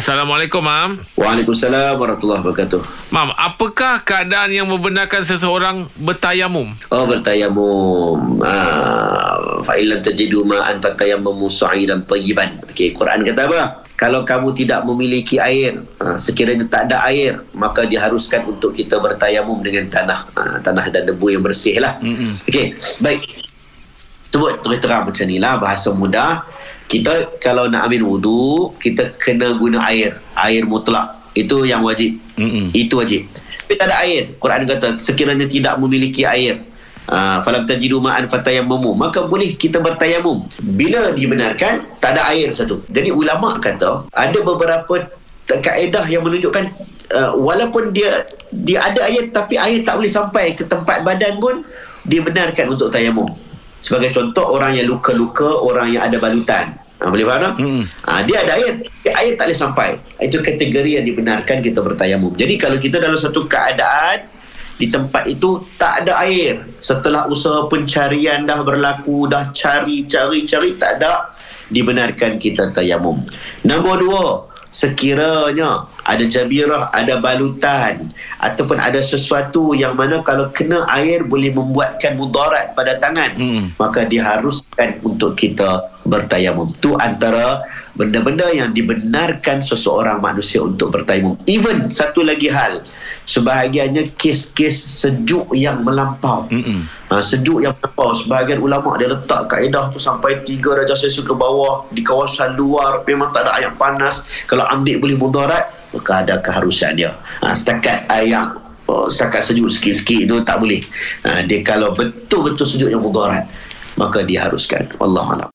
Assalamualaikum, Mam. Waalaikumsalam warahmatullahi wabarakatuh. Mam, apakah keadaan yang membenarkan seseorang bertayamum? Oh bertayamum. Ah, fa illam tajidu ma'an fatayammamu sa'idan tayyiban. Okey, Quran kata apa? Kalau kamu tidak memiliki air, ah, sekiranya tak ada air, maka diharuskan untuk kita bertayamum dengan tanah, ah, tanah dan debu yang bersih lah. Okey, baik. Sebut terus terang macam ni lah, bahasa mudah. Kita kalau nak ambil wudu, kita kena guna air. Air mutlak. Itu yang wajib. Mm-mm. Itu wajib. Tapi tak ada air. Quran kata sekiranya tidak memiliki air. Uh, falam tajidu ma'an fatayammamu maka boleh kita bertayamum bila dibenarkan tak ada air satu jadi ulama kata ada beberapa kaedah yang menunjukkan uh, walaupun dia dia ada air tapi air tak boleh sampai ke tempat badan pun dibenarkan untuk tayamum sebagai contoh orang yang luka-luka orang yang ada balutan. Ha, boleh faham tak? Mm. Ha, dia ada air. Tapi air tak boleh sampai. Itu kategori yang dibenarkan kita bertayamum. Jadi kalau kita dalam satu keadaan di tempat itu tak ada air. Setelah usaha pencarian dah berlaku dah cari cari cari tak ada dibenarkan kita tayamum. Nombor dua sekiranya ada jabirah ada balutan ataupun ada sesuatu yang mana kalau kena air boleh membuatkan mudarat pada tangan Mm. maka diharuskan untuk kita bertayamum tu antara benda-benda yang dibenarkan seseorang manusia untuk bertayamum even satu lagi hal sebahagiannya kes-kes sejuk yang melampau. Mm-mm. ha, sejuk yang melampau. Sebahagian ulama dia letak kaedah tu sampai 3 darjah Celsius ke bawah di kawasan luar. Memang tak ada air panas. Kalau ambil boleh mudarat maka ada keharusan dia. Ha, setakat air oh, setakat sejuk sikit-sikit tu tak boleh. Ha, dia kalau betul-betul sejuk yang mudarat maka diharuskan. Wallahualam